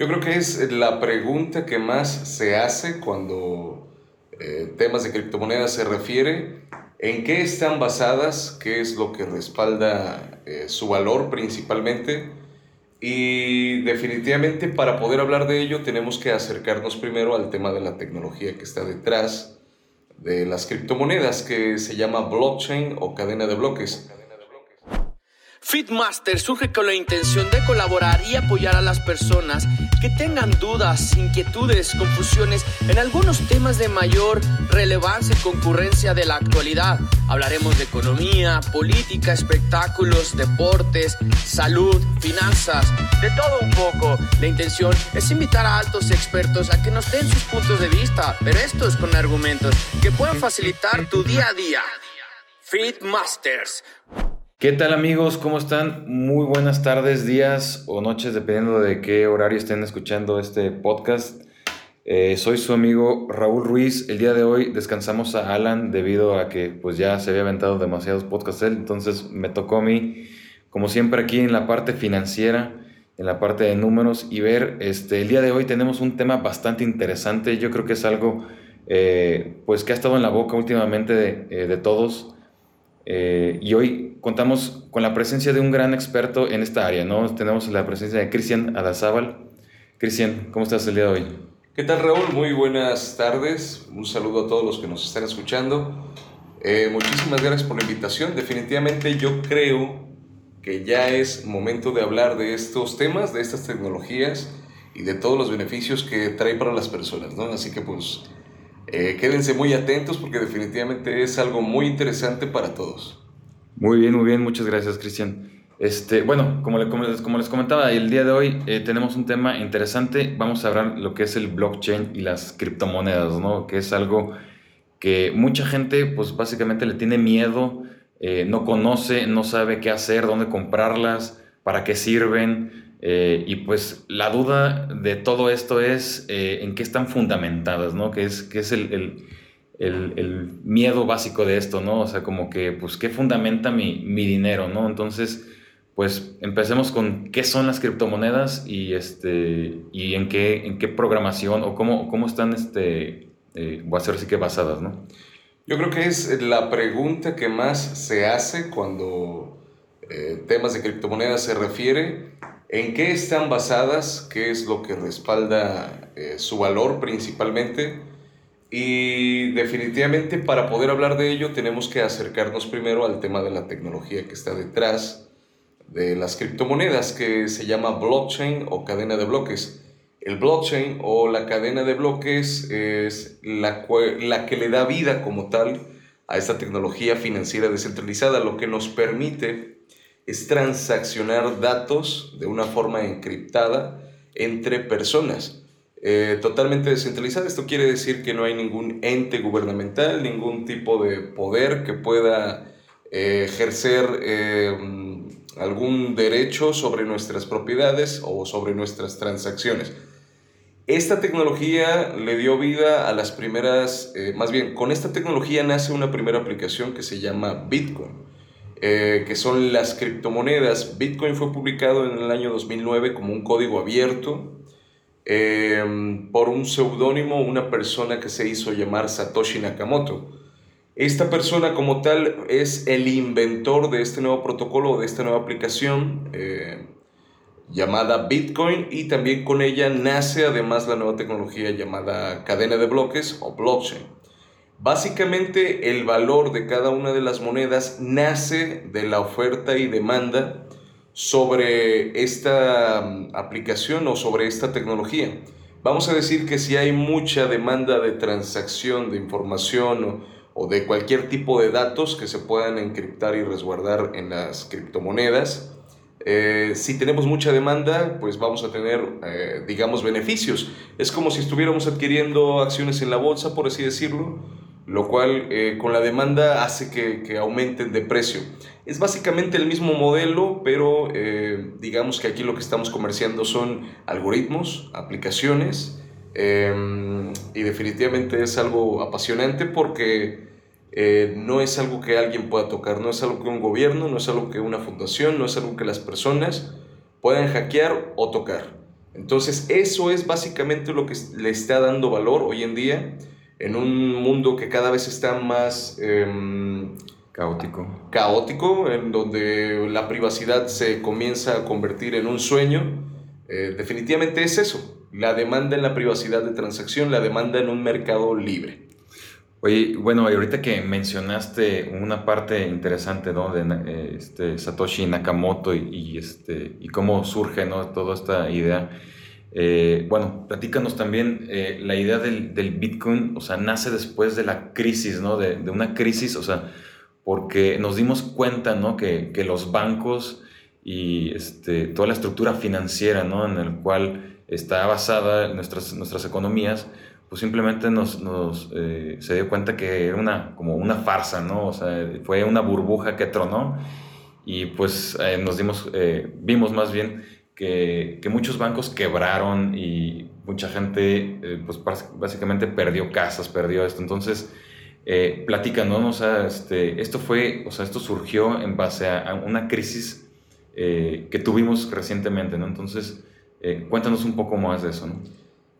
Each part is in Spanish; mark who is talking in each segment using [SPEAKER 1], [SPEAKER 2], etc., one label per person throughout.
[SPEAKER 1] Yo creo que es la pregunta que más se hace cuando eh, temas de criptomonedas se refiere. ¿En qué están basadas? ¿Qué es lo que respalda eh, su valor principalmente? Y definitivamente para poder hablar de ello tenemos que acercarnos primero al tema de la tecnología que está detrás de las criptomonedas, que se llama blockchain o cadena de bloques.
[SPEAKER 2] Fitmaster surge con la intención de colaborar y apoyar a las personas que tengan dudas, inquietudes, confusiones en algunos temas de mayor relevancia y concurrencia de la actualidad. Hablaremos de economía, política, espectáculos, deportes, salud, finanzas, de todo un poco. La intención es invitar a altos expertos a que nos den sus puntos de vista, pero estos con argumentos que puedan facilitar tu día a día. Fitmasters
[SPEAKER 3] ¿Qué tal amigos? ¿Cómo están? Muy buenas tardes, días o noches, dependiendo de qué horario estén escuchando este podcast. Eh, soy su amigo Raúl Ruiz. El día de hoy descansamos a Alan debido a que pues ya se había aventado demasiados podcasts él, entonces me tocó a mí, como siempre aquí en la parte financiera, en la parte de números y ver, este, el día de hoy tenemos un tema bastante interesante. Yo creo que es algo eh, pues que ha estado en la boca últimamente de, eh, de todos. Y hoy contamos con la presencia de un gran experto en esta área, ¿no? Tenemos la presencia de Cristian Adazábal. Cristian, ¿cómo estás el día de hoy?
[SPEAKER 1] ¿Qué tal, Raúl? Muy buenas tardes. Un saludo a todos los que nos están escuchando. Eh, muchísimas gracias por la invitación. Definitivamente yo creo que ya es momento de hablar de estos temas, de estas tecnologías y de todos los beneficios que trae para las personas, ¿no? Así que pues eh, quédense muy atentos porque definitivamente es algo muy interesante para todos.
[SPEAKER 3] Muy bien, muy bien, muchas gracias Cristian. Este, bueno, como, como, les, como les comentaba, el día de hoy eh, tenemos un tema interesante. Vamos a hablar lo que es el blockchain y las criptomonedas, ¿no? Que es algo que mucha gente, pues básicamente le tiene miedo, eh, no conoce, no sabe qué hacer, dónde comprarlas, para qué sirven. Eh, y pues la duda de todo esto es en qué están fundamentadas, ¿no? Que es, que es el el, miedo básico de esto, ¿no? O sea, como que, pues, ¿qué fundamenta mi, mi, dinero, ¿no? Entonces, pues, empecemos con qué son las criptomonedas y, este, y en, qué, en qué programación o cómo, cómo están, este, eh, a hacer así que basadas, ¿no?
[SPEAKER 1] Yo creo que es la pregunta que más se hace cuando eh, temas de criptomonedas se refiere. ¿En qué están basadas? ¿Qué es lo que respalda eh, su valor principalmente? Y definitivamente para poder hablar de ello tenemos que acercarnos primero al tema de la tecnología que está detrás de las criptomonedas, que se llama blockchain o cadena de bloques. El blockchain o la cadena de bloques es la, la que le da vida como tal a esta tecnología financiera descentralizada, lo que nos permite es transaccionar datos de una forma encriptada entre personas. Eh, totalmente descentralizada. Esto quiere decir que no hay ningún ente gubernamental, ningún tipo de poder que pueda eh, ejercer eh, algún derecho sobre nuestras propiedades o sobre nuestras transacciones. Esta tecnología le dio vida a las primeras, más bien, con esta tecnología nace una primera aplicación que se llama Bitcoin. Que son las criptomonedas. Bitcoin fue publicado en el año 2009 como un código abierto Em, por un seudónimo, una persona que se hizo llamar Satoshi Nakamoto. Esta persona como tal es el inventor de este nuevo protocolo, de esta nueva aplicación eh, llamada Bitcoin y también con ella nace además la nueva tecnología llamada cadena de bloques o blockchain. Básicamente el valor de cada una de las monedas nace de la oferta y demanda sobre esta mm, aplicación o sobre esta tecnología. Vamos a decir que si hay mucha demanda de transacción de información o, de cualquier tipo de datos que se puedan encriptar y resguardar en las criptomonedas, eh, si tenemos mucha demanda, pues vamos a tener, eh, digamos, beneficios. Es como si estuviéramos adquiriendo acciones en la bolsa, por así decirlo, lo cual eh, con la demanda hace que, que, aumenten de precio. Es básicamente el mismo modelo, pero eh, digamos que aquí lo que estamos comerciando son algoritmos, aplicaciones, em, y definitivamente es algo apasionante porque eh, no es algo que alguien pueda tocar, no es algo que un gobierno, no es algo que una fundación, no es algo que las personas puedan hackear o tocar. Entonces, eso es básicamente lo que le está dando valor hoy en día en un mundo que cada vez está más em,
[SPEAKER 3] caótico.
[SPEAKER 1] Caótico, en donde la privacidad se comienza a convertir en un sueño. Eh, definitivamente es eso, la demanda en la privacidad de transacción, la demanda en un mercado libre.
[SPEAKER 3] Oye, bueno, ahorita que mencionaste una parte interesante, ¿no? De eh, este, Satoshi Nakamoto y, este, y cómo surge, ¿no? Toda esta idea. Eh, bueno, platícanos también eh, la idea del, del, Bitcoin, o sea, nace después de la crisis, ¿no? De, de, una crisis, o sea, porque nos dimos cuenta, ¿no? Que, que los bancos y este, toda la estructura financiera, ¿no? En el cual está basada nuestras, nuestras economías, pues simplemente nos, nos eh, se dio cuenta que era una, como una farsa, ¿no? O sea, fue una burbuja que tronó y pues eh, nos dimos, eh, vimos más bien que, muchos bancos quebraron y mucha gente, pues básicamente perdió casas, perdió esto. Entonces, eh, ¿no? O sea, este, esto fue, o sea, esto surgió en base a, una crisis que tuvimos recientemente, ¿no? Entonces, cuéntanos un poco más de eso, ¿no?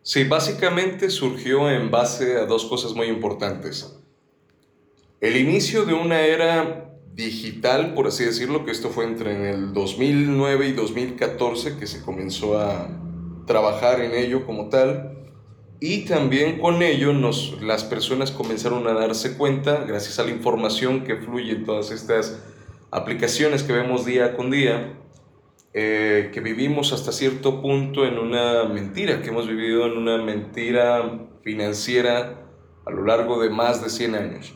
[SPEAKER 1] Sí, básicamente surgió en base a dos cosas muy importantes. El inicio de una era digital, por así decirlo, que esto fue entre el 2009 y 2014 que se comenzó a trabajar en ello como tal. Y también con ello nos, las personas comenzaron a darse cuenta, gracias a la información que fluye en todas estas aplicaciones que vemos día con día, eh, que vivimos hasta cierto punto en una mentira, que hemos vivido en una mentira financiera a lo largo de más de 100 años.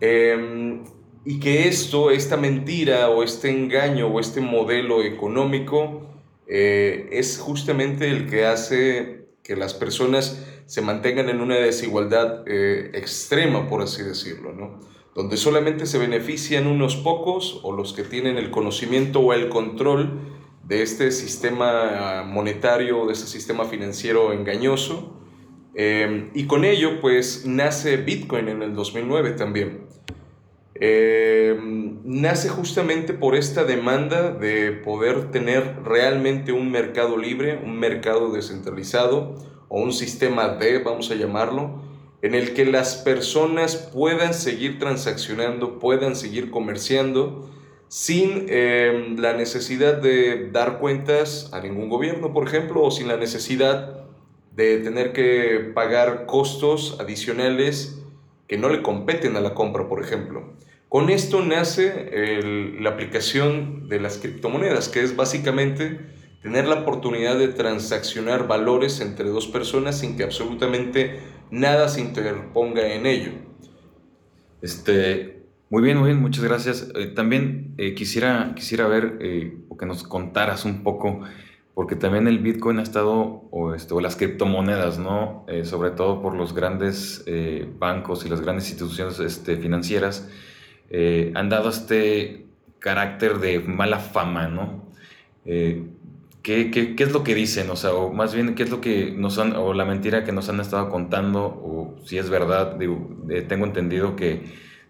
[SPEAKER 1] Em, y que esto, esta mentira o este engaño o este modelo económico eh, es justamente el que hace que las personas se mantengan en una desigualdad eh, extrema, por así decirlo, ¿no? donde solamente se benefician unos pocos o los que tienen el conocimiento o el control de este sistema monetario, de este sistema financiero engañoso. Eh, y con ello, pues, nace Bitcoin en el 2009 también. Eh, nace justamente por esta demanda de poder tener realmente un mercado libre, un mercado descentralizado o un sistema D, vamos a llamarlo, en el que las personas puedan seguir transaccionando, puedan seguir comerciando sin em, la necesidad de dar cuentas a ningún gobierno, por ejemplo, o sin la necesidad de tener que pagar costos adicionales que no le competen a la compra, por ejemplo. Con esto nace la aplicación de las criptomonedas, que es básicamente tener la oportunidad de transaccionar valores entre dos personas sin que absolutamente nada se interponga en ello.
[SPEAKER 3] Este, muy bien, muy bien, muchas gracias. Eh, también eh, quisiera, quisiera ver eh, que nos contaras un poco, porque también el Bitcoin ha estado, o, este, o las criptomonedas, ¿no? sobre todo por los grandes bancos y las grandes instituciones este, financieras, han dado este carácter de mala fama, ¿no? ¿Qué, qué, qué, es lo que dicen? O sea, o más bien, ¿qué es lo que nos han, o la mentira que nos han estado contando, o si es verdad, digo, eh, tengo entendido que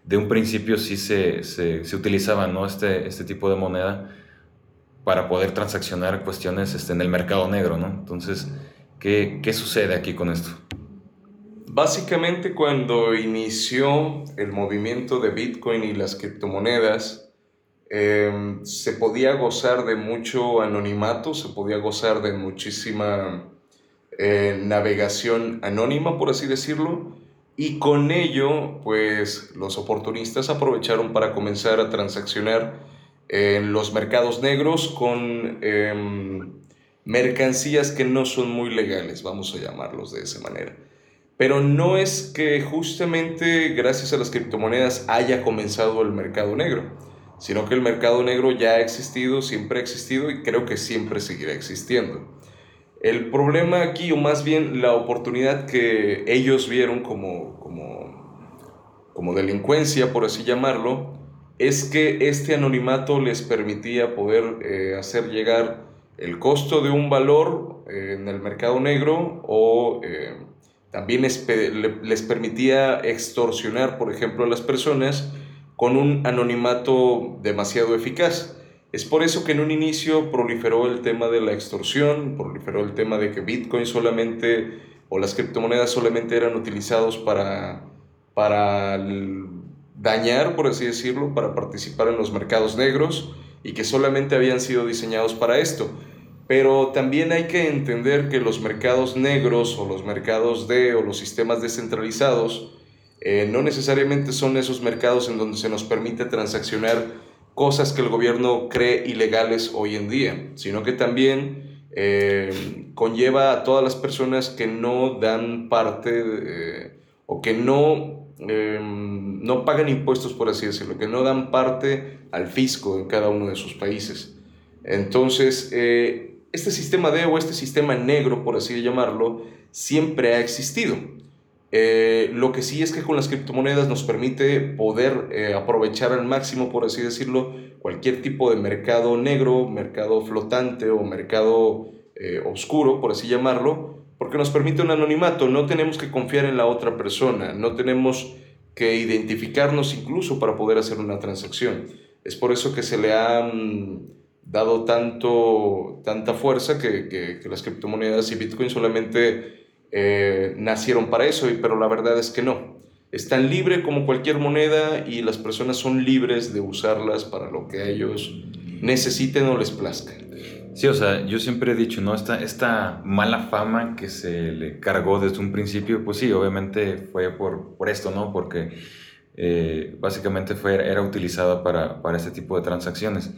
[SPEAKER 3] de un principio sí se, se, se, utilizaba, ¿no? Este, este tipo de moneda para poder transaccionar cuestiones este, en el mercado negro, ¿no? Entonces, ¿qué, ¿qué sucede aquí con esto?
[SPEAKER 1] Básicamente cuando inició el movimiento de Bitcoin y las criptomonedas, Em, se podía gozar de mucho anonimato, se podía gozar de muchísima eh, navegación anónima, por así decirlo, y con ello, pues los oportunistas aprovecharon para comenzar a transaccionar en los mercados negros con em, mercancías que no son muy legales, vamos a llamarlos de esa manera. Pero no es que justamente gracias a las criptomonedas haya comenzado el mercado negro sino que el mercado negro ya ha existido, siempre ha existido y creo que siempre seguirá existiendo. El problema aquí, o más bien la oportunidad que ellos vieron como, como, como delincuencia, por así llamarlo, es que este anonimato les permitía poder eh, hacer llegar el costo de un valor eh, en el mercado negro o eh, también les, les permitía extorsionar, por ejemplo, a las personas con un anonimato demasiado eficaz. Es por eso que en un inicio proliferó el tema de la extorsión, proliferó el tema de que Bitcoin solamente o las criptomonedas solamente eran utilizados para, para dañar, por así decirlo, para participar en los mercados negros y que solamente habían sido diseñados para esto. Pero también hay que entender que los mercados negros o los mercados de o los sistemas descentralizados eh, no necesariamente son esos mercados en donde se nos permite transaccionar cosas que el gobierno cree ilegales hoy en día, sino que también eh, conlleva a todas las personas que no dan parte eh, o que no, no pagan impuestos, por así decirlo, que no dan parte al fisco de cada uno de sus países. Entonces, este sistema de o este sistema negro, por así llamarlo, siempre ha existido. Eh, lo que sí es que con las criptomonedas nos permite poder eh, aprovechar al máximo, por así decirlo, cualquier tipo de mercado negro, mercado flotante o mercado eh, oscuro, por así llamarlo, porque nos permite un anonimato. No tenemos que confiar en la otra persona, no tenemos que identificarnos incluso para poder hacer una transacción. Es por eso que se le han dado tanto, tanta fuerza que, que, las criptomonedas y Bitcoin solamente eh, nacieron para eso, pero la verdad es que no. Es tan libre como cualquier moneda y las personas son libres de usarlas para lo que ellos necesiten o les plazca.
[SPEAKER 3] Sí, o sea, yo siempre he dicho, ¿no? Esta, esta mala fama que se le cargó desde un principio, pues sí, obviamente fue por, por esto, ¿no? Porque eh, básicamente fue, era utilizada para, para este tipo de transacciones.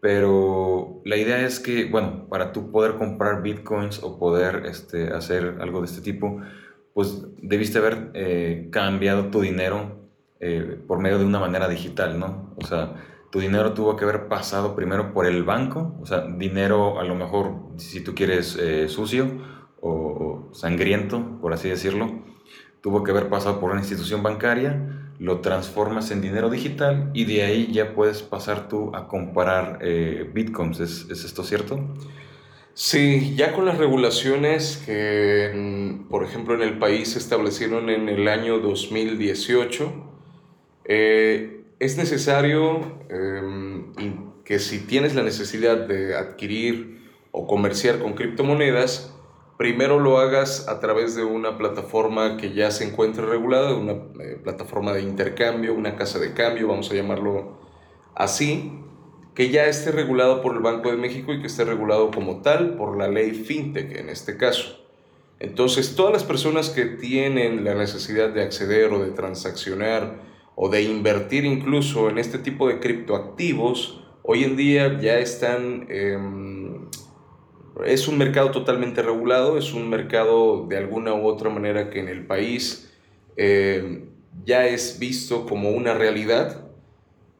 [SPEAKER 3] Pero la idea es que, bueno, para tú poder comprar bitcoins o poder este, hacer algo de este tipo, pues debiste haber eh, cambiado tu dinero eh, por medio de una manera digital, ¿no? O sea, tu dinero tuvo que haber pasado primero por el banco, o sea, dinero a lo mejor, si tú quieres, eh, sucio o, sangriento, por así decirlo, tuvo que haber pasado por una institución bancaria lo transformas en dinero digital y de ahí ya puedes pasar tú a comparar eh, bitcoins. ¿Es, esto cierto?
[SPEAKER 1] Sí, ya con las regulaciones que, por ejemplo, en el país se establecieron en el año 2018, eh, es necesario em, que si tienes la necesidad de adquirir o comerciar con criptomonedas, primero lo hagas a través de una plataforma que ya se encuentre regulada, una eh, plataforma de intercambio, una casa de cambio, vamos a llamarlo así, que ya esté regulado por el Banco de México y que esté regulado como tal por la ley FinTech en este caso. Entonces, todas las personas que tienen la necesidad de acceder o de transaccionar o de invertir incluso en este tipo de criptoactivos, hoy en día ya están... Em, es un mercado totalmente regulado, es un mercado de alguna u otra manera que en el país eh, ya es visto como una realidad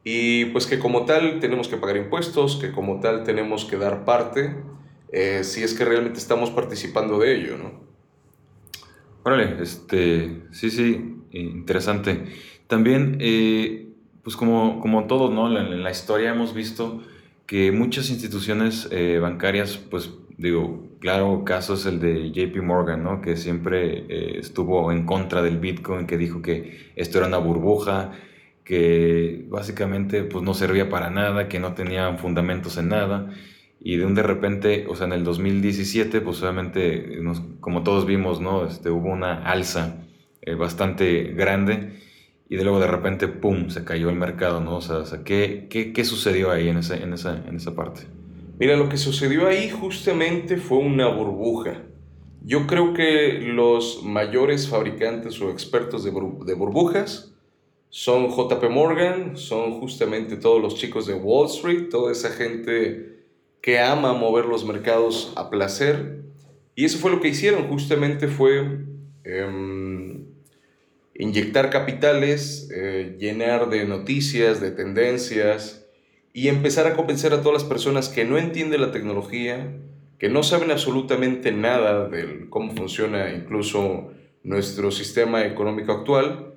[SPEAKER 1] y pues que como tal tenemos que pagar impuestos, que como tal tenemos que dar parte, eh, si es que realmente estamos participando de ello, ¿no?
[SPEAKER 3] Órale, este, sí, sí, interesante. También, eh, pues como, como todos, ¿no? En la, historia hemos visto que muchas instituciones bancarias, pues Digo, claro, caso es el de JP Morgan, ¿no? Que siempre eh, estuvo en contra del Bitcoin, que dijo que esto era una burbuja, que básicamente pues no servía para nada, que no tenían fundamentos en nada. Y de un de repente, o sea, en el 2017, pues obviamente, como todos vimos, ¿no? Este, hubo una alza eh, bastante grande y de luego de repente, ¡pum!, se cayó el mercado, ¿no? O sea, ¿qué, qué, qué sucedió ahí en esa, en esa, en esa parte?
[SPEAKER 1] Mira, lo que sucedió ahí justamente fue una burbuja. Yo creo que los mayores fabricantes o expertos de, burbujas son JP Morgan, son justamente todos los chicos de Wall Street, toda esa gente que ama mover los mercados a placer. Y eso fue lo que hicieron, justamente fue em, inyectar capitales, eh, llenar de noticias, de tendencias, y empezar a convencer a todas las personas que no entienden la tecnología, que no saben absolutamente nada de cómo funciona incluso nuestro sistema económico actual,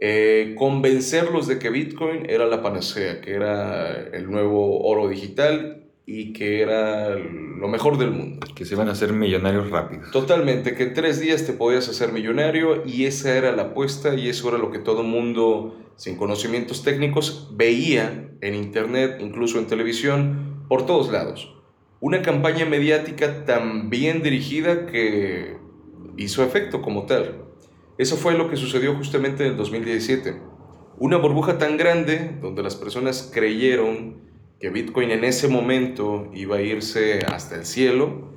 [SPEAKER 1] eh, convencerlos de que Bitcoin era la panacea, que era el nuevo oro digital y que era lo mejor del mundo.
[SPEAKER 3] Que se iban a hacer millonarios rápido.
[SPEAKER 1] Totalmente, que en tres días te podías hacer millonario y esa era la apuesta y eso era lo que todo mundo sin conocimientos técnicos veía en internet, incluso en televisión, por todos lados. Una campaña mediática tan bien dirigida que hizo efecto como tal. Eso fue lo que sucedió justamente en el 2017. Una burbuja tan grande donde las personas creyeron que Bitcoin en ese momento iba a irse hasta el cielo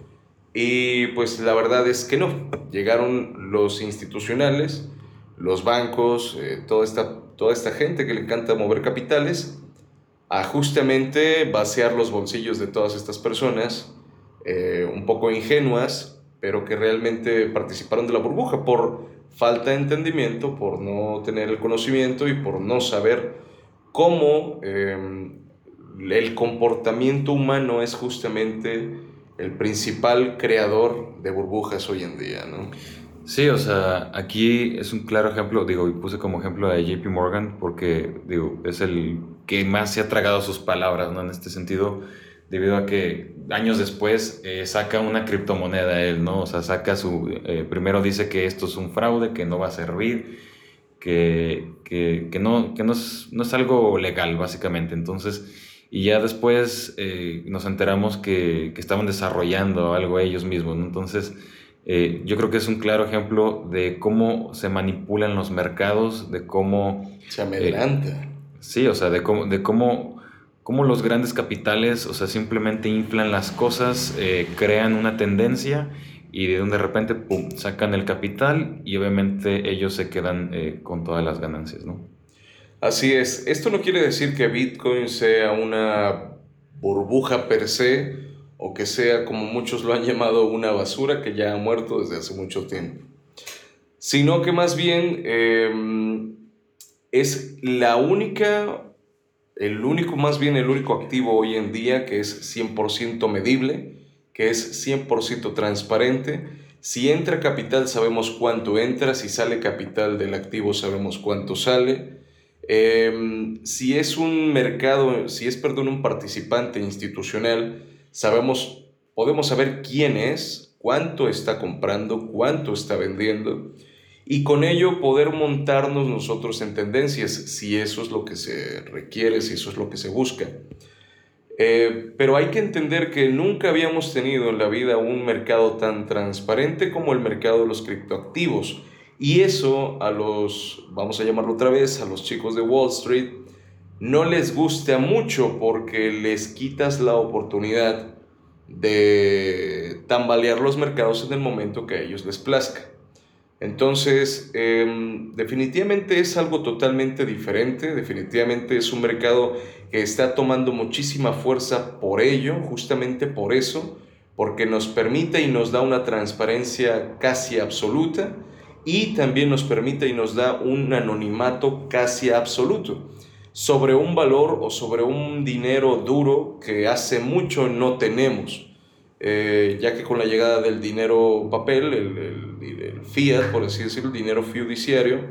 [SPEAKER 1] y pues la verdad es que no. Llegaron los institucionales, los bancos, eh, toda, esta, toda esta gente que le encanta mover capitales a justamente vaciar los bolsillos de todas estas personas, eh, un poco ingenuas, pero que realmente participaron de la burbuja por falta de entendimiento, por no tener el conocimiento y por no saber cómo em, el comportamiento humano es justamente el principal creador de burbujas hoy en día, ¿no?
[SPEAKER 3] Sí, o sea, aquí es un claro ejemplo, digo, y puse como ejemplo a JP Morgan porque, digo, es el que más se ha tragado sus palabras, ¿no? En este sentido, debido a que años después eh, saca una criptomoneda él, ¿no? O sea, saca su, eh, primero dice que esto es un fraude, que no va a servir, que, que, que no, que no, es, no es algo legal, básicamente. Entonces, y ya después eh, nos enteramos que, que, estaban desarrollando algo ellos mismos. Entonces, eh, yo creo que es un claro ejemplo de cómo se manipulan los mercados, de cómo...
[SPEAKER 1] Se adelanta.
[SPEAKER 3] Eh, sí, o sea, de cómo, de cómo, cómo, los grandes capitales, o sea, simplemente inflan las cosas, crean una tendencia y de donde de repente, pum, sacan el capital y obviamente ellos se quedan con todas las ganancias, ¿no?
[SPEAKER 1] Así es, esto no quiere decir que Bitcoin sea una burbuja per se o que sea como muchos lo han llamado una basura que ya ha muerto desde hace mucho tiempo, sino que más bien em, es la única, el único, más bien el único activo hoy en día que es 100% medible, que es 100% transparente. Si entra capital sabemos cuánto entra, si sale capital del activo sabemos cuánto sale. Em, si es un mercado, si es, perdón, un participante institucional, sabemos, podemos saber quién es, cuánto está comprando, cuánto está vendiendo y con ello poder montarnos nosotros en tendencias, si eso es lo que se requiere, si eso es lo que se busca. Eh, pero hay que entender que nunca habíamos tenido en la vida un mercado tan transparente como el mercado de los criptoactivos y eso a los, vamos a llamarlo otra vez, a los chicos de Wall Street, no les gusta mucho porque les quitas la oportunidad de tambalear los mercados en el momento que a ellos les plazca. Entonces, em, definitivamente es algo totalmente diferente, definitivamente es un mercado que está tomando muchísima fuerza por ello, justamente por eso, porque nos permite y nos da una transparencia casi absoluta y también nos permite y nos da un anonimato casi absoluto sobre un valor o sobre un dinero duro que hace mucho no tenemos, eh, ya que con la llegada del dinero papel, el, fiat, por así decirlo, el dinero fiduciario,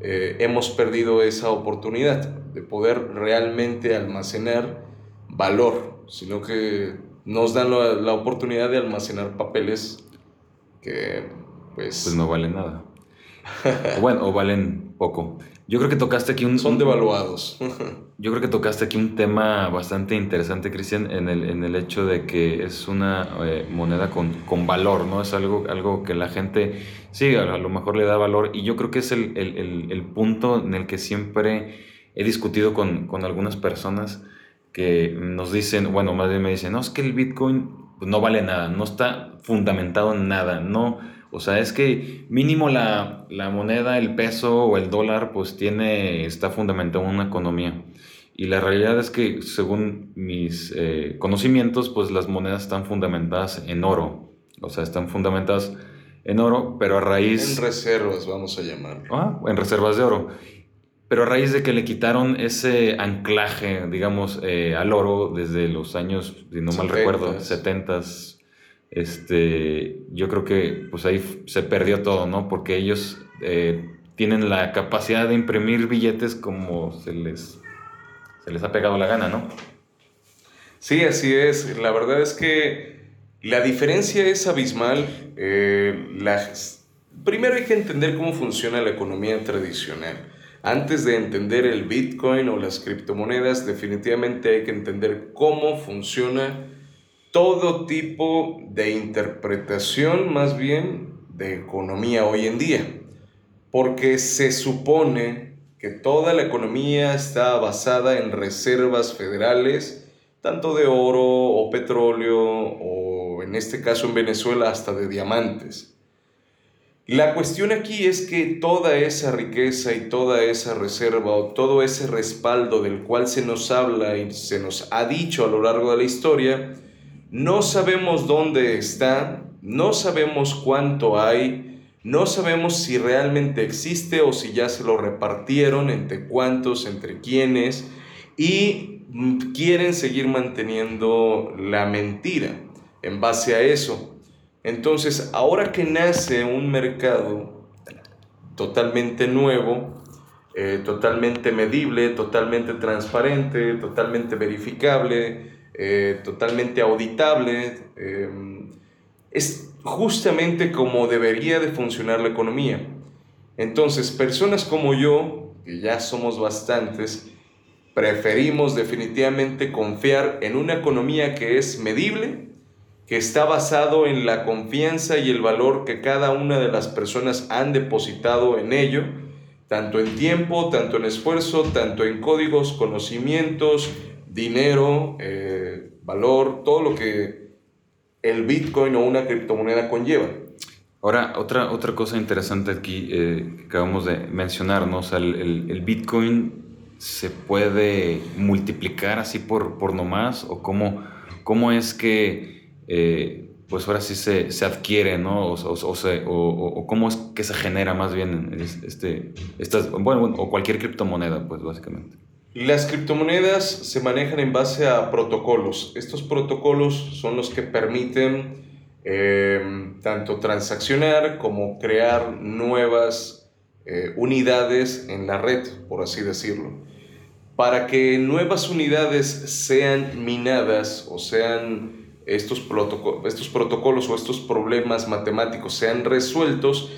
[SPEAKER 1] eh, hemos perdido esa oportunidad de poder realmente almacenar valor, sino que nos dan la, la oportunidad de almacenar papeles que pues,
[SPEAKER 3] pues no valen nada o bueno, o valen poco. Yo creo que tocaste aquí un...
[SPEAKER 1] Son devaluados.
[SPEAKER 3] yo creo que tocaste aquí un tema bastante interesante, Cristian, en el, en el hecho de que es una eh, moneda con, con, valor, ¿no? Es algo, algo que la gente, sí, a lo mejor le da valor y yo creo que es el, el, el punto en el que siempre he discutido con, con, algunas personas que nos dicen, bueno, más bien me dicen, no, es que el Bitcoin no vale nada, no está fundamentado en nada, no o sea, es que mínimo la, moneda, el peso o el dólar, pues tiene, está fundamentado en una economía. Y la realidad es que, según mis eh, conocimientos, pues las monedas están fundamentadas en oro. O sea, están fundamentadas en oro, pero a raíz...
[SPEAKER 1] En reservas, vamos a llamarlo.
[SPEAKER 3] Ah, en reservas de oro. Pero a raíz de que le quitaron ese anclaje, digamos, eh, al oro desde los años, si no mal recuerdo, 70s, este, yo creo que pues ahí se perdió todo, ¿no? Porque ellos eh, tienen la capacidad de imprimir billetes como se les, se les ha pegado la gana, ¿no?
[SPEAKER 1] Sí, así es. La verdad es que la diferencia es abismal. Eh, primero hay que entender cómo funciona la economía tradicional. Antes de entender el Bitcoin o las criptomonedas, definitivamente hay que entender cómo funciona todo tipo de interpretación, más bien, de economía hoy en día. Porque se supone que toda la economía está basada en reservas federales, tanto de oro o petróleo, o en este caso en Venezuela hasta de diamantes. La cuestión aquí es que toda esa riqueza y toda esa reserva o todo ese respaldo del cual se nos habla y se nos ha dicho a lo largo de la historia, no sabemos dónde está, no sabemos cuánto hay, no sabemos si realmente existe o si ya se lo repartieron, entre cuántos, entre quiénes, y quieren seguir manteniendo la mentira en base a eso. Entonces, ahora que nace un mercado totalmente nuevo, eh, totalmente medible, totalmente transparente, totalmente verificable, eh, totalmente auditable, em, es justamente como debería de funcionar la economía. Entonces, personas como yo, que ya somos bastantes, preferimos definitivamente confiar en una economía que es medible, que está basado en la confianza y el valor que cada una de las personas han depositado en ello, tanto en tiempo, tanto en esfuerzo, tanto en códigos, conocimientos, dinero, eh, valor, todo lo que el Bitcoin o una criptomoneda conlleva.
[SPEAKER 3] Ahora, otra, otra cosa interesante aquí eh, que acabamos de mencionarnos, el, el, Bitcoin se puede multiplicar así por, por nomás o cómo, cómo es que eh, pues ahora sí se, se adquiere, ¿no? O, o, o, cómo es que se genera más bien este, estas, bueno, o cualquier criptomoneda, pues básicamente.
[SPEAKER 1] Las criptomonedas se manejan en base a protocolos. Estos protocolos son los que permiten eh, tanto transaccionar como crear nuevas eh, unidades en la red, por así decirlo. Para que nuevas unidades sean minadas o sean estos, estos protocolos o estos problemas matemáticos sean resueltos,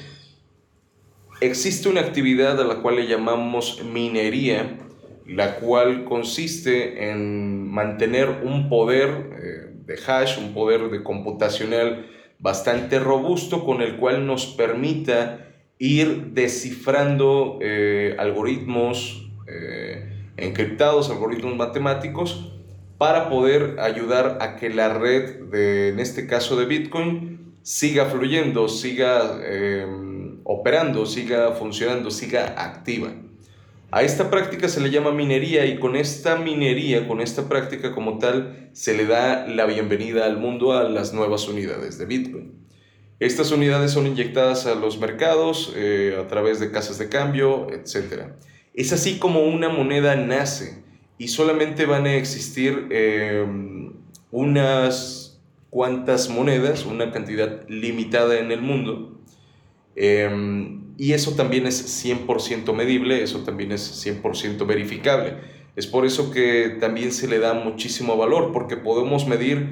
[SPEAKER 1] existe una actividad a la cual le llamamos minería, la cual consiste en mantener un poder eh, de hash, un poder de computacional bastante robusto con el cual nos permita ir descifrando eh, algoritmos eh, encriptados, algoritmos matemáticos, para poder ayudar a que la red, de, en este caso de Bitcoin, siga fluyendo, siga operando, siga funcionando, siga activa. A esta práctica se le llama minería y con esta minería, con esta práctica como tal, se le da la bienvenida al mundo a las nuevas unidades de Bitcoin. Estas unidades son inyectadas a los mercados eh, a través de casas de cambio, etc. Es así como una moneda nace y solamente van a existir em, unas cuantas monedas, una cantidad limitada en el mundo. Em, y eso también es 100% medible, eso también es 100% verificable. Es por eso que también se le da muchísimo valor, porque podemos medir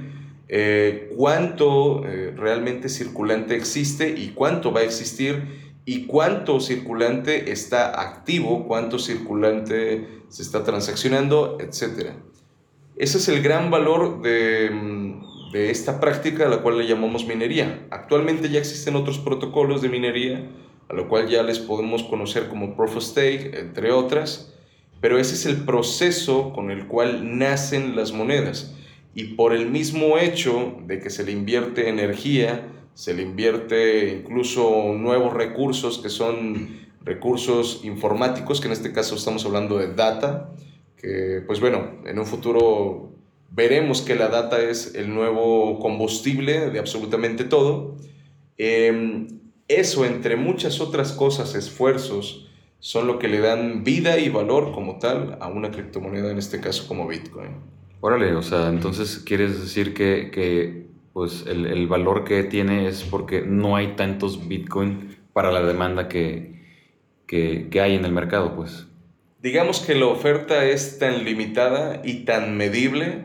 [SPEAKER 1] eh, cuánto eh, realmente circulante existe y cuánto va a existir y cuánto circulante está activo, cuánto circulante se está transaccionando, etc. Ese es el gran valor de, mm, de, esta práctica a la cual le llamamos minería. Actualmente ya existen otros protocolos de minería, a lo cual ya les podemos conocer como Proof of Stake, entre otras, pero ese es el proceso con el cual nacen las monedas. Y por el mismo hecho de que se le invierte energía, se le invierte incluso nuevos recursos que son recursos informáticos, que en este caso estamos hablando de data, que pues bueno, en un futuro veremos que la data es el nuevo combustible de absolutamente todo. Em, eso, entre muchas otras cosas, esfuerzos, son lo que le dan vida y valor como tal a una criptomoneda, en este caso como Bitcoin.
[SPEAKER 3] Órale, o sea, entonces quieres decir que, que pues el, el, valor que tiene es porque no hay tantos Bitcoin para la demanda que, que, que, hay en el mercado, pues.
[SPEAKER 1] Digamos que la oferta es tan limitada y tan medible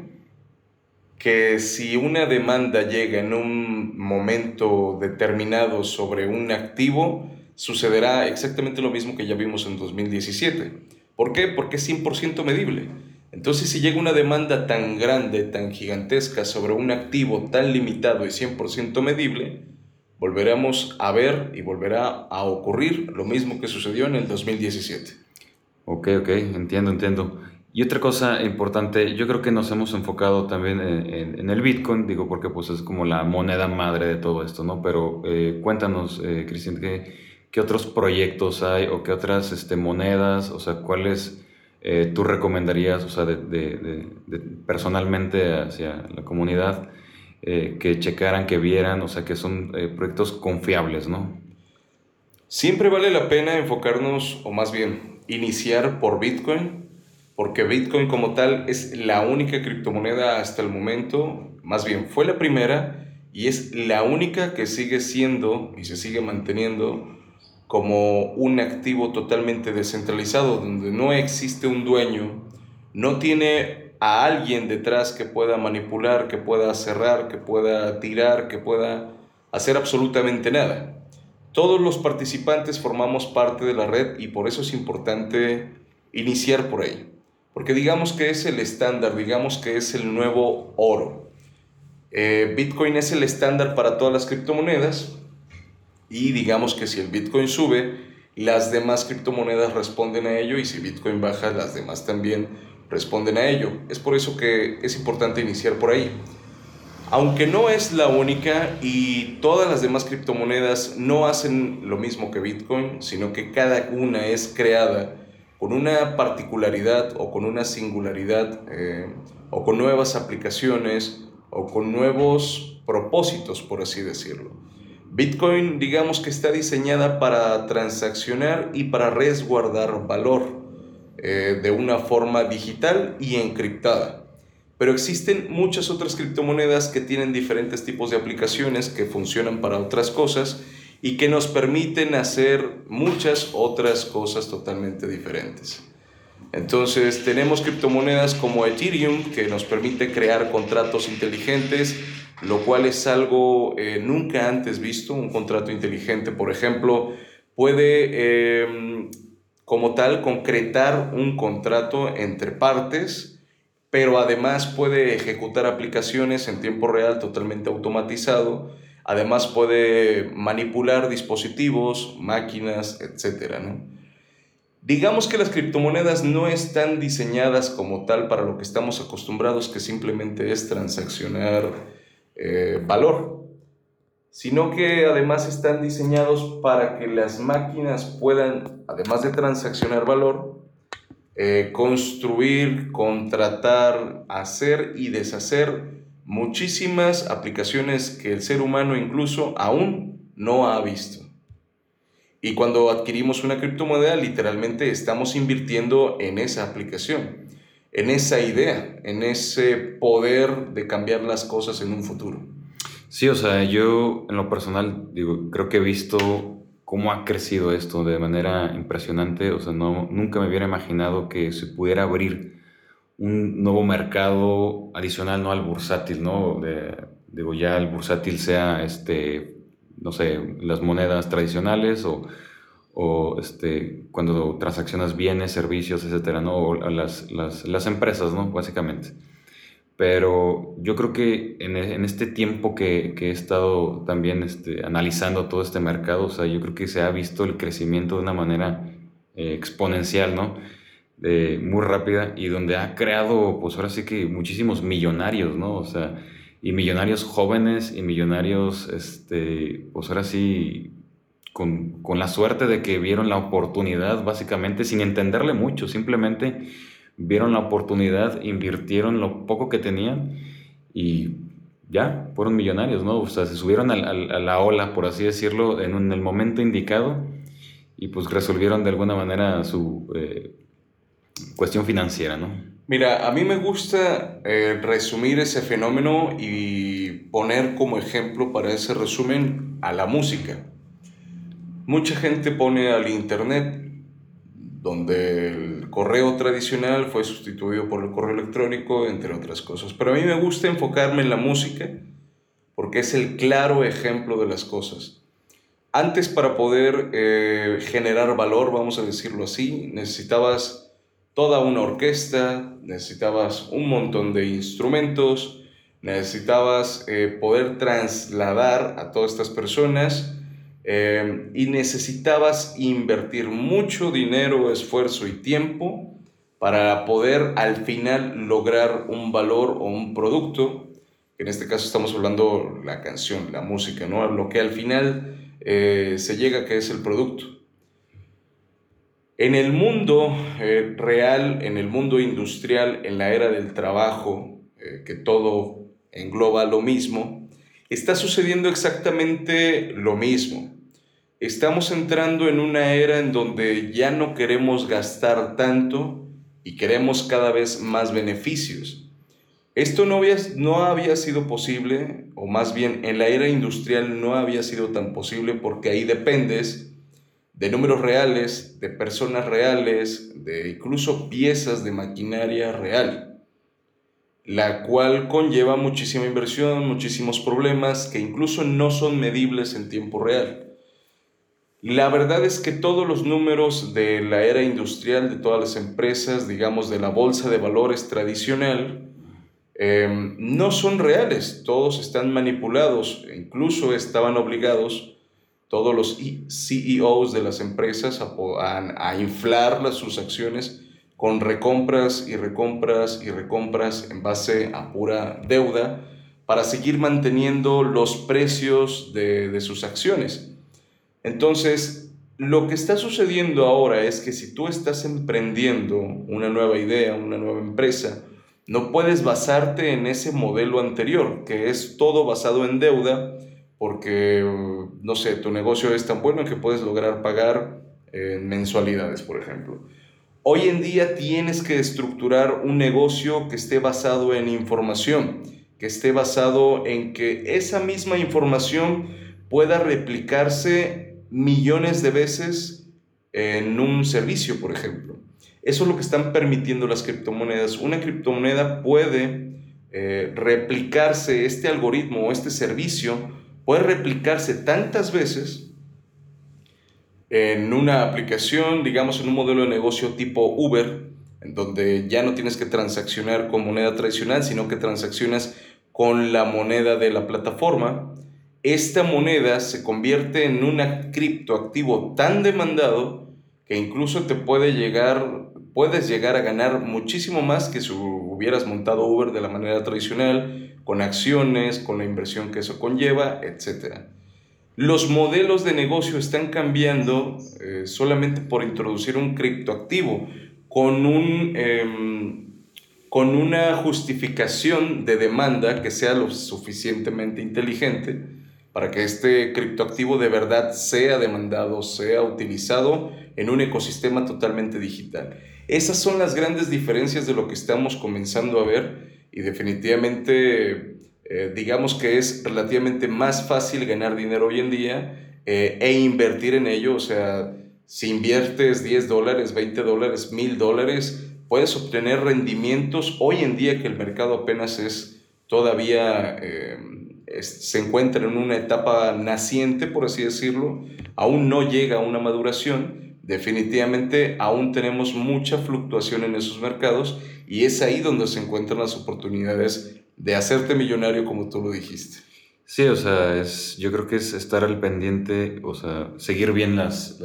[SPEAKER 1] que si una demanda llega en un momento determinado sobre un activo, sucederá exactamente lo mismo que ya vimos en 2017. ¿Por qué? Porque es 100% medible. Entonces, si llega una demanda tan grande, tan gigantesca sobre un activo tan limitado y 100% medible, volveremos a ver y volverá a ocurrir lo mismo que sucedió en el 2017.
[SPEAKER 3] Ok, ok, entiendo, entiendo. Y otra cosa importante, yo creo que nos hemos enfocado también en, el Bitcoin, digo, porque pues es como la moneda madre de todo esto, ¿no? Pero eh, cuéntanos, eh, Cristian, ¿qué, ¿qué, otros proyectos hay o qué otras este, monedas, o sea, cuáles eh, tú recomendarías, o sea, de, personalmente hacia la comunidad, que checaran, que vieran, o sea, que son proyectos confiables, ¿no?
[SPEAKER 1] Siempre vale la pena enfocarnos, o más bien, iniciar por Bitcoin porque Bitcoin como tal es la única criptomoneda hasta el momento, más bien fue la primera y es la única que sigue siendo y se sigue manteniendo como un activo totalmente descentralizado, donde no existe un dueño, no tiene a alguien detrás que pueda manipular, que pueda cerrar, que pueda tirar, que pueda hacer absolutamente nada. Todos los participantes formamos parte de la red y por eso es importante iniciar por ahí porque digamos que es el estándar, digamos que es el nuevo oro. Eh, Bitcoin es el estándar para todas las criptomonedas y digamos que si el Bitcoin sube, las demás criptomonedas responden a ello y si Bitcoin baja, las demás también responden a ello. Es por eso que es importante iniciar por ahí. Aunque no es la única y todas las demás criptomonedas no hacen lo mismo que Bitcoin, sino que cada una es creada con una particularidad o con una singularidad eh, o con nuevas aplicaciones o con nuevos propósitos, por así decirlo. Bitcoin, digamos que está diseñada para transaccionar y para resguardar valor eh, de una forma digital y encriptada. Pero existen muchas otras criptomonedas que tienen diferentes tipos de aplicaciones que funcionan para otras cosas y que nos permiten hacer muchas otras cosas totalmente diferentes. Entonces tenemos criptomonedas como Ethereum que nos permite crear contratos inteligentes, lo cual es algo eh, nunca antes visto. Un contrato inteligente, por ejemplo, puede em, como tal concretar un contrato entre partes, pero además puede ejecutar aplicaciones en tiempo real totalmente automatizado Además puede manipular dispositivos, máquinas, etc. Digamos que las criptomonedas no están diseñadas como tal para lo que estamos acostumbrados, que simplemente es transaccionar eh, valor, sino que además están diseñados para que las máquinas puedan, además de transaccionar valor, eh, construir, contratar, hacer y deshacer muchísimas aplicaciones que el ser humano incluso aún no ha visto. Y cuando adquirimos una criptomoneda, literalmente estamos invirtiendo en esa aplicación, en esa idea, en ese poder de cambiar las cosas en un futuro.
[SPEAKER 3] Sí, o sea, yo en lo personal, digo, creo que he visto cómo ha crecido esto de manera impresionante. O sea, no, nunca me hubiera imaginado que se pudiera abrir un nuevo mercado adicional, ¿no? Al bursátil, ¿no? digo, ya el bursátil sea, este, no sé, las monedas tradicionales o, o este, cuando transaccionas bienes, servicios, etcétera, ¿no? O las, las, las empresas, ¿no? Básicamente. Pero yo creo que en, en este tiempo que, que, he estado también este, analizando todo este mercado, o sea, yo creo que se ha visto el crecimiento de una manera eh, exponencial, ¿no? Muy rápida y donde ha creado, pues ahora sí que muchísimos millonarios, ¿no? O sea, y millonarios jóvenes y millonarios, este, pues ahora sí, con, con la suerte de que vieron la oportunidad, básicamente, sin entenderle mucho, simplemente vieron la oportunidad, invirtieron lo poco que tenían y ya, fueron millonarios, ¿no? O sea, se subieron a, la ola, por así decirlo, en, un, el momento indicado y pues resolvieron de alguna manera su, eh, cuestión financiera, ¿no?
[SPEAKER 1] Mira, a mí me gusta eh, resumir ese fenómeno y poner como ejemplo para ese resumen a la música. Mucha gente pone al internet donde correo tradicional fue sustituido por el correo electrónico, entre otras cosas. Pero a mí me gusta enfocarme en la música porque es el claro ejemplo de las cosas. Antes para poder eh, generar valor, vamos a decirlo así, necesitabas toda una orquesta, necesitabas un montón de instrumentos, necesitabas eh, poder trasladar a todas estas personas eh, y necesitabas invertir mucho dinero, esfuerzo y tiempo para poder al final lograr un valor o un producto. En este caso estamos hablando la canción, la música, ¿no? Lo que al final eh, se llega que es el producto. En el mundo real, en el mundo industrial, en la era del trabajo, que todo engloba lo mismo, está sucediendo exactamente lo mismo. Estamos entrando en una era en donde ya no queremos gastar tanto y queremos cada vez más beneficios. Esto no había, no había sido posible, o más bien en la era industrial no había sido tan posible porque ahí dependes de números reales, de personas reales, de incluso piezas de maquinaria real la cual conlleva muchísima inversión, muchísimos problemas que incluso no son medibles en tiempo real. La verdad es que todos los números de la era industrial, de todas las empresas, digamos, de la bolsa de valores tradicional, em, no son reales, todos están manipulados, incluso estaban obligados todos los CEOs de las empresas a, a, a inflar sus acciones con recompras y recompras y recompras en base a pura deuda para seguir manteniendo los precios de, sus acciones. Entonces, lo que está sucediendo ahora es que si tú estás emprendiendo una nueva idea, una nueva empresa, no puedes basarte en ese modelo anterior, que es todo basado en deuda, porque, no sé, tu negocio es tan bueno que puedes lograr pagar en mensualidades, por ejemplo. Hoy en día tienes que estructurar un negocio que esté basado en información, que esté basado en que esa misma información pueda replicarse millones de veces en un servicio, por ejemplo. Eso es lo que están permitiendo las criptomonedas. Una criptomoneda puede eh, replicarse, este algoritmo o este servicio puede replicarse tantas veces en una aplicación, digamos en un modelo de negocio tipo Uber, en donde ya no tienes que transaccionar con moneda tradicional, sino que transaccionas con la moneda de la plataforma, esta moneda se convierte en un criptoactivo tan demandado que incluso te puede llegar, puedes llegar a ganar muchísimo más que si hubieras montado Uber de la manera tradicional, con acciones, con la inversión que eso conlleva, etcétera. Los modelos de negocio están cambiando eh, solamente por introducir un criptoactivo con, un, em, con una justificación de demanda que sea lo suficientemente inteligente para que este criptoactivo de verdad sea demandado, sea utilizado en un ecosistema totalmente digital. Esas son las grandes diferencias de lo que estamos comenzando a ver y definitivamente eh, digamos que es relativamente más fácil ganar dinero hoy en día eh, e invertir en ello. O sea, si inviertes 10 dólares, 20 dólares, 1000 dólares, puedes obtener rendimientos hoy en día que el mercado apenas es todavía, eh, se encuentra en una etapa naciente, por así decirlo, aún no llega a una maduración. Definitivamente aún tenemos mucha fluctuación en esos mercados y es ahí donde se encuentran las oportunidades de hacerte millonario como tú lo dijiste.
[SPEAKER 3] Sí, o sea, es, yo creo que es estar al pendiente, o sea, seguir bien las,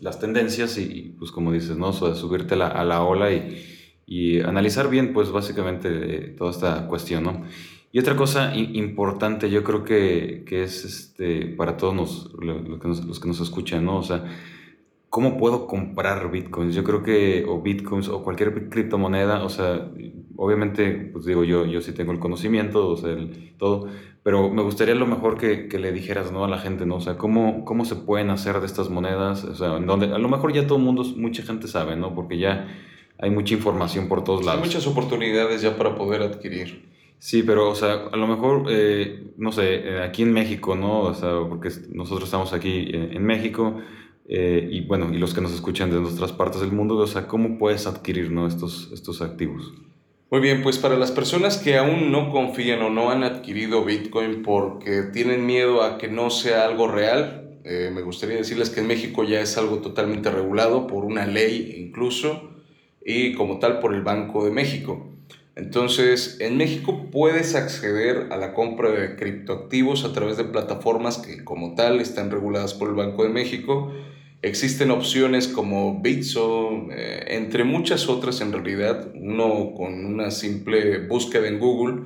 [SPEAKER 3] las, tendencias y, pues como dices, ¿no? O sea, subirte a la ola y, y, analizar bien, pues básicamente eh, toda esta cuestión, ¿no? Y otra cosa importante, yo creo que, que es este, para todos los, que nos, los que nos escuchan, ¿no? O sea, ¿cómo puedo comprar bitcoins? Yo creo que, o bitcoins, o cualquier criptomoneda, o sea, obviamente, pues digo, yo, yo sí tengo el conocimiento, o sea, el, todo, pero me gustaría a lo mejor que, que, le dijeras, ¿no? A la gente, ¿no? O sea, ¿cómo, ¿cómo se pueden hacer de estas monedas? O sea, en donde, a lo mejor ya todo el mundo, mucha gente sabe, ¿no? Porque ya hay mucha información por todos lados.
[SPEAKER 1] Hay muchas oportunidades ya para poder adquirir.
[SPEAKER 3] Sí, pero, o sea, a lo mejor, eh, no sé, eh, aquí en México, ¿no? O sea, porque nosotros estamos aquí en, en México, Eh, y bueno, y los que nos escuchan de otras partes del mundo, o sea, ¿cómo puedes adquirir ¿no? estos, estos activos?
[SPEAKER 1] Muy bien, pues para las personas que aún no confían o no han adquirido Bitcoin porque tienen miedo a que no sea algo real, eh, me gustaría decirles que en México ya es algo totalmente regulado por una ley incluso y como tal por el Banco de México. Entonces, en México puedes acceder a la compra de criptoactivos a través de plataformas que como tal están reguladas por el Banco de México. Existen opciones como Bitso, eh, entre muchas otras en realidad. Uno con una simple búsqueda en Google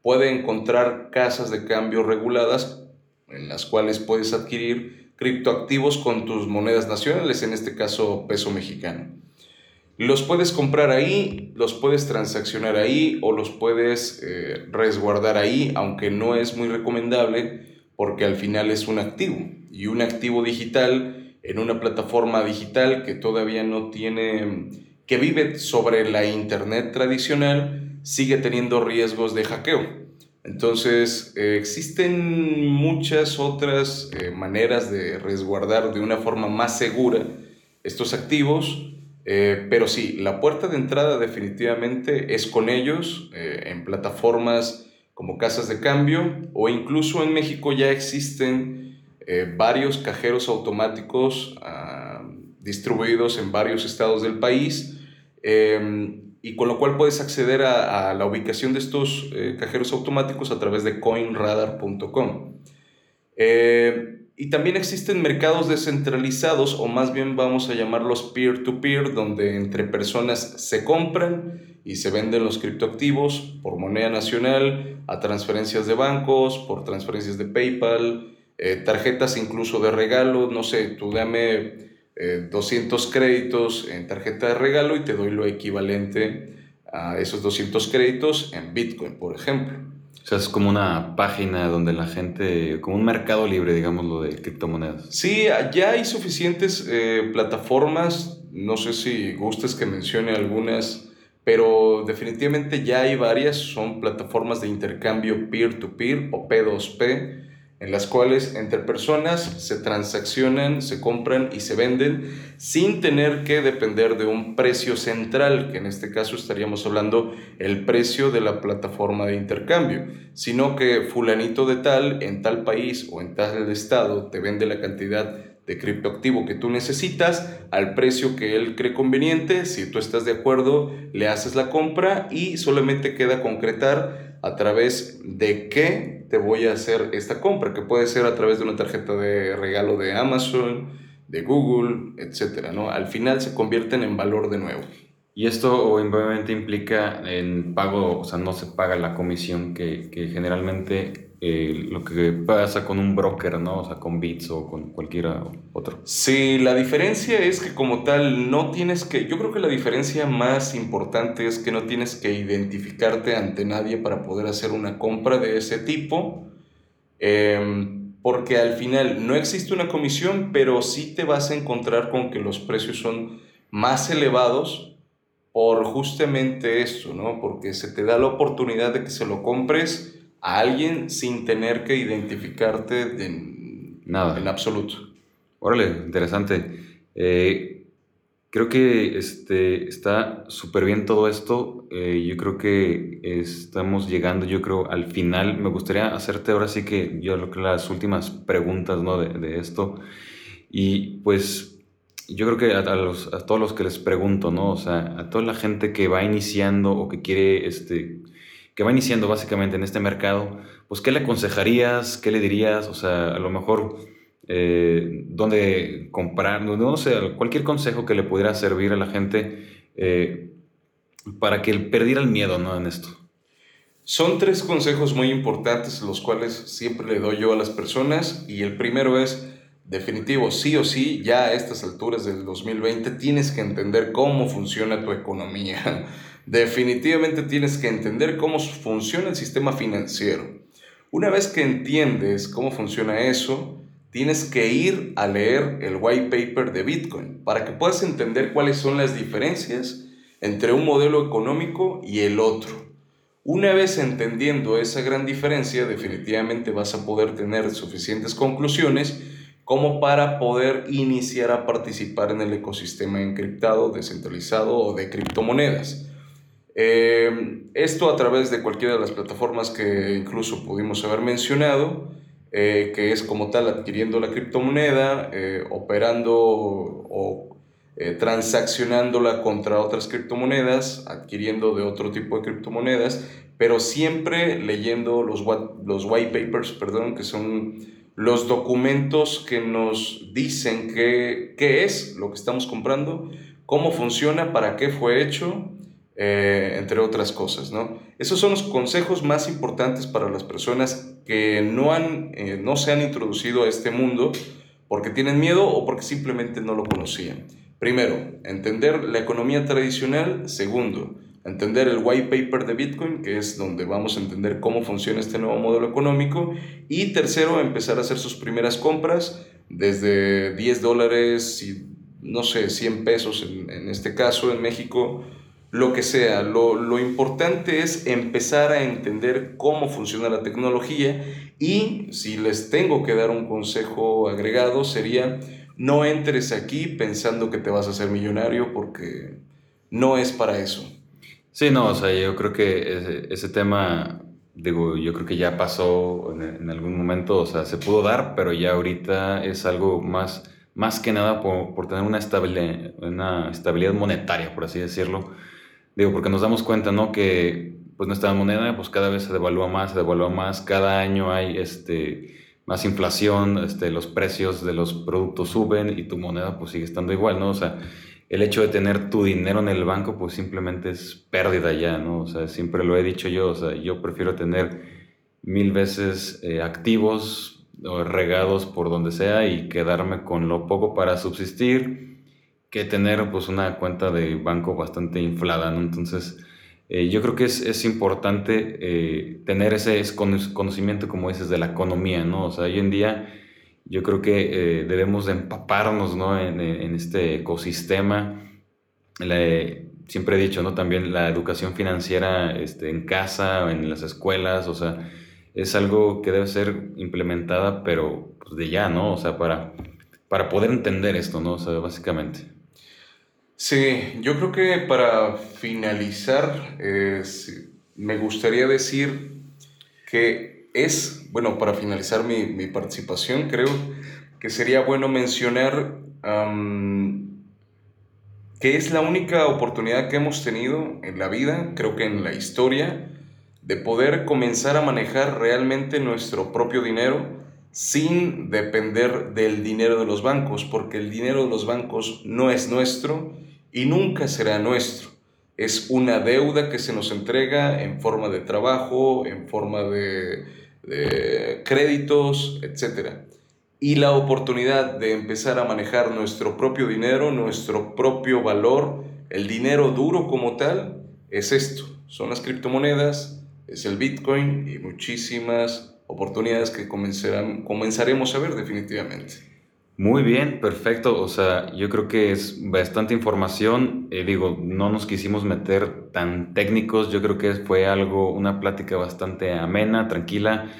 [SPEAKER 1] puede encontrar casas de cambio reguladas en las cuales puedes adquirir criptoactivos con tus monedas nacionales, en este caso peso mexicano. Los puedes comprar ahí, los puedes transaccionar ahí o los puedes eh, resguardar ahí, aunque no es muy recomendable porque al final es un activo y un activo digital en una plataforma digital que todavía no tiene, que vive sobre la internet tradicional, sigue teniendo riesgos de hackeo. Entonces, eh, existen muchas otras eh, maneras de resguardar de una forma más segura estos activos eh, pero sí, la puerta de entrada definitivamente es con ellos en plataformas como casas de cambio o incluso en México ya existen eh, varios cajeros automáticos ah, distribuidos en varios estados del país em, y con lo cual puedes acceder a, la ubicación de estos cajeros automáticos a través de coinradar.com. Y también existen mercados descentralizados, o más bien vamos a llamarlos peer-to-peer, donde entre personas se compran y se venden los criptoactivos por moneda nacional, a transferencias de bancos, por transferencias de PayPal, eh, tarjetas incluso de regalo, no sé, tú dame 200 eh, créditos en tarjeta de regalo y te doy lo equivalente a esos 200 créditos en Bitcoin, por ejemplo.
[SPEAKER 3] O sea, es como una página donde la gente, como un mercado libre, digamos, lo de criptomonedas.
[SPEAKER 1] Sí, ya hay suficientes eh, plataformas, no sé si gustes que mencione algunas, pero definitivamente ya hay varias, son plataformas de intercambio peer-to-peer o P2P en las cuales entre personas se transaccionan, se compran y se venden sin tener que depender de un precio central, que en este caso estaríamos hablando el precio de la plataforma de intercambio, sino que fulanito de tal en tal país o en tal estado te vende la cantidad de criptoactivo que tú necesitas al precio que él cree conveniente, si tú estás de acuerdo, le haces la compra y solamente queda concretar a través de qué te voy a hacer esta compra, que puede ser a través de una tarjeta de regalo de Amazon, de Google, etcétera, ¿no? Al final se convierten en valor de nuevo.
[SPEAKER 3] Y esto obviamente implica en pago, o sea, no se paga la comisión que, que generalmente eh, lo que pasa con un broker, ¿no? O sea, con Bits o con cualquiera otro.
[SPEAKER 1] Sí, la diferencia es que como tal no tienes que, yo creo que la diferencia más importante es que no tienes que identificarte ante nadie para poder hacer una compra de ese tipo, em, porque al final no existe una comisión, pero sí te vas a encontrar con que los precios son más elevados por justamente esto, ¿no? Porque se te da la oportunidad de que se lo compres a alguien sin tener que identificarte de nada en absoluto.
[SPEAKER 3] Órale, interesante. Eh, creo que este, está súper bien todo esto. Eh, yo creo que estamos llegando, yo creo, al final. Me gustaría hacerte ahora sí que yo que las últimas preguntas ¿no? de, de esto. Y pues yo creo que a, los, a, todos los que les pregunto, ¿no? O sea, a toda la gente que va iniciando o que quiere este, que va iniciando básicamente en este mercado, pues ¿qué le aconsejarías? ¿Qué le dirías? O sea, a lo mejor eh, dónde comprar, no, sé, cualquier consejo que le pudiera servir a la gente eh, para que perdiera el miedo ¿no? en esto.
[SPEAKER 1] Son tres consejos muy importantes los cuales siempre le doy yo a las personas y el primero es definitivo, sí o sí, ya a estas alturas del 2020 tienes que entender cómo funciona tu economía. Definitivamente tienes que entender cómo funciona el sistema financiero. Una vez que entiendes cómo funciona eso, tienes que ir a leer el white paper de Bitcoin para que puedas entender cuáles son las diferencias entre un modelo económico y el otro. Una vez entendiendo esa gran diferencia, definitivamente vas a poder tener suficientes conclusiones como para poder iniciar a participar en el ecosistema encriptado, descentralizado o de criptomonedas. Eh, esto a través de cualquiera de las plataformas que incluso pudimos haber mencionado, eh, que es como tal adquiriendo la criptomoneda, eh, operando o transaccionándola contra otras criptomonedas, adquiriendo de otro tipo de criptomonedas, pero siempre leyendo los, los white papers, perdón, que son los documentos que nos dicen qué, qué es lo que estamos comprando, cómo funciona, para qué fue hecho, eh, entre otras cosas, ¿no? Esos son los consejos más importantes para las personas que no, han, eh, no se han introducido a este mundo porque tienen miedo o porque simplemente no lo conocían. Primero, entender la economía tradicional. Segundo, entender el white paper de Bitcoin, que es donde vamos a entender cómo funciona este nuevo modelo económico. Y tercero, empezar a hacer sus primeras compras desde 10 dólares y, no sé, 100 pesos en, en este caso en México lo que sea. Lo, lo, importante es empezar a entender cómo funciona la tecnología y si les tengo que dar un consejo agregado sería no entres aquí pensando que te vas a hacer millonario porque no es para eso.
[SPEAKER 3] Sí, no, o sea, yo creo que ese, ese tema, digo, yo creo que ya pasó en, en, algún momento, o sea, se pudo dar, pero ya ahorita es algo más, más que nada por, por tener una estabilidad, una estabilidad monetaria, por así decirlo Digo, porque nos damos cuenta, ¿no? Que pues nuestra moneda pues cada vez se devalúa más, se devalúa más, cada año hay este, más inflación, este, los precios de los productos suben y tu moneda pues sigue estando igual, ¿no? O sea, el hecho de tener tu dinero en el banco pues simplemente es pérdida ya, ¿no? O sea, siempre lo he dicho yo, o sea, yo prefiero tener mil veces eh, activos o regados por donde sea y quedarme con lo poco para subsistir que tener pues una cuenta de banco bastante inflada, ¿no? Entonces, eh, yo creo que es, es importante eh, tener ese conocimiento, como dices, de la economía, ¿no? O sea, hoy en día yo creo que eh, debemos de empaparnos, ¿no? En, este ecosistema. siempre he dicho, ¿no? También la educación financiera este, en casa, en las escuelas, o sea, es algo que debe ser implementada, pero pues, de ya, ¿no? O sea, para, para poder entender esto, ¿no? O sea, básicamente.
[SPEAKER 1] Sí, yo creo que para finalizar, me gustaría decir que es, bueno, para finalizar mi, mi participación, creo que sería bueno mencionar que es la única oportunidad que hemos tenido en la vida, creo que en la historia, de poder comenzar a manejar realmente nuestro propio dinero sin depender del dinero de los bancos, porque el dinero de los bancos no es nuestro y nunca será nuestro. Es una deuda que se nos entrega en forma de trabajo, en forma de, créditos, etc. Y la oportunidad de empezar a manejar nuestro propio dinero, nuestro propio valor, el dinero duro como tal, es esto. Son las criptomonedas, es el Bitcoin y muchísimas oportunidades que comenzaremos a ver definitivamente.
[SPEAKER 3] Muy bien, perfecto. O sea, yo creo que es bastante información. Eh, digo, no nos quisimos meter tan técnicos. Yo creo que fue algo, una plática bastante amena, tranquila,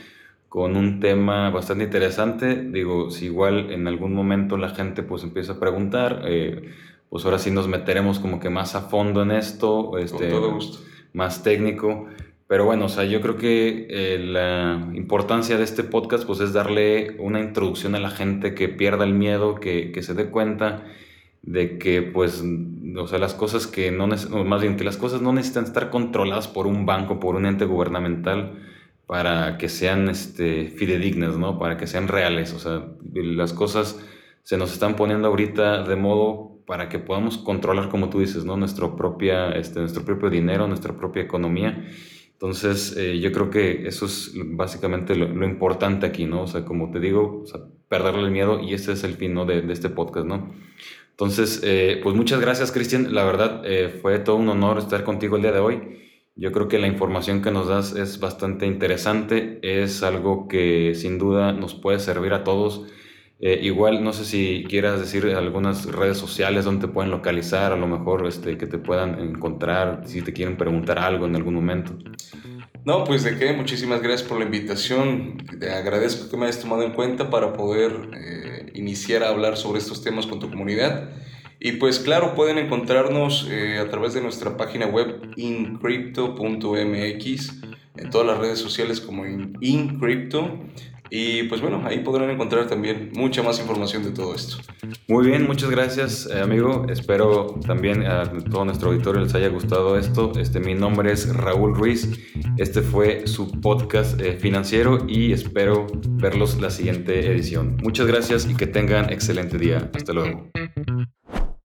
[SPEAKER 3] con un tema bastante interesante. Digo, si igual en algún momento la gente pues empieza a preguntar, eh, pues ahora sí nos meteremos como que más a fondo en esto. Este,
[SPEAKER 1] con todo gusto.
[SPEAKER 3] Más técnico. Pero bueno, o sea, yo creo que eh, la importancia de este podcast pues es darle una introducción a la gente que pierda el miedo, que, que se dé cuenta de que pues, o sea, las cosas que no, más bien que las cosas no necesitan estar controladas por un banco, por un ente gubernamental para que sean este, fidedignas, ¿no? Para que sean reales, o sea, las cosas se nos están poniendo ahorita de modo para que podamos controlar, como tú dices, ¿no? Nuestro, propia, este, nuestro propio dinero, nuestra propia economía entonces, eh, yo creo que eso es básicamente lo, importante aquí, ¿no? O sea, como te digo, o sea, perderle el miedo y ese es el fin, ¿no? De, de este podcast, ¿no? Entonces, eh, pues muchas gracias, Cristian. La verdad, eh, fue todo un honor estar contigo el día de hoy. Yo creo que la información que nos das es bastante interesante, es algo que sin duda nos puede servir a todos eh, igual, no sé si quieras decir algunas redes sociales donde te pueden localizar, a lo mejor este, que te puedan encontrar, si te quieren preguntar algo en algún momento.
[SPEAKER 1] No, pues de qué, muchísimas gracias por la invitación. Te agradezco que me hayas tomado en cuenta para poder eh, iniciar a hablar sobre estos temas con tu comunidad. Y pues claro, pueden encontrarnos eh, a través de nuestra página web incrypto.mx, en todas las redes sociales como incrypto. Y pues bueno, ahí podrán encontrar también mucha más información de todo esto.
[SPEAKER 3] Muy bien, muchas gracias eh, amigo. Espero también a todo nuestro auditorio les haya gustado esto. Este, mi nombre es Raúl Ruiz. Este fue su podcast eh, financiero y espero verlos la siguiente edición. Muchas gracias y que tengan excelente día. Hasta luego.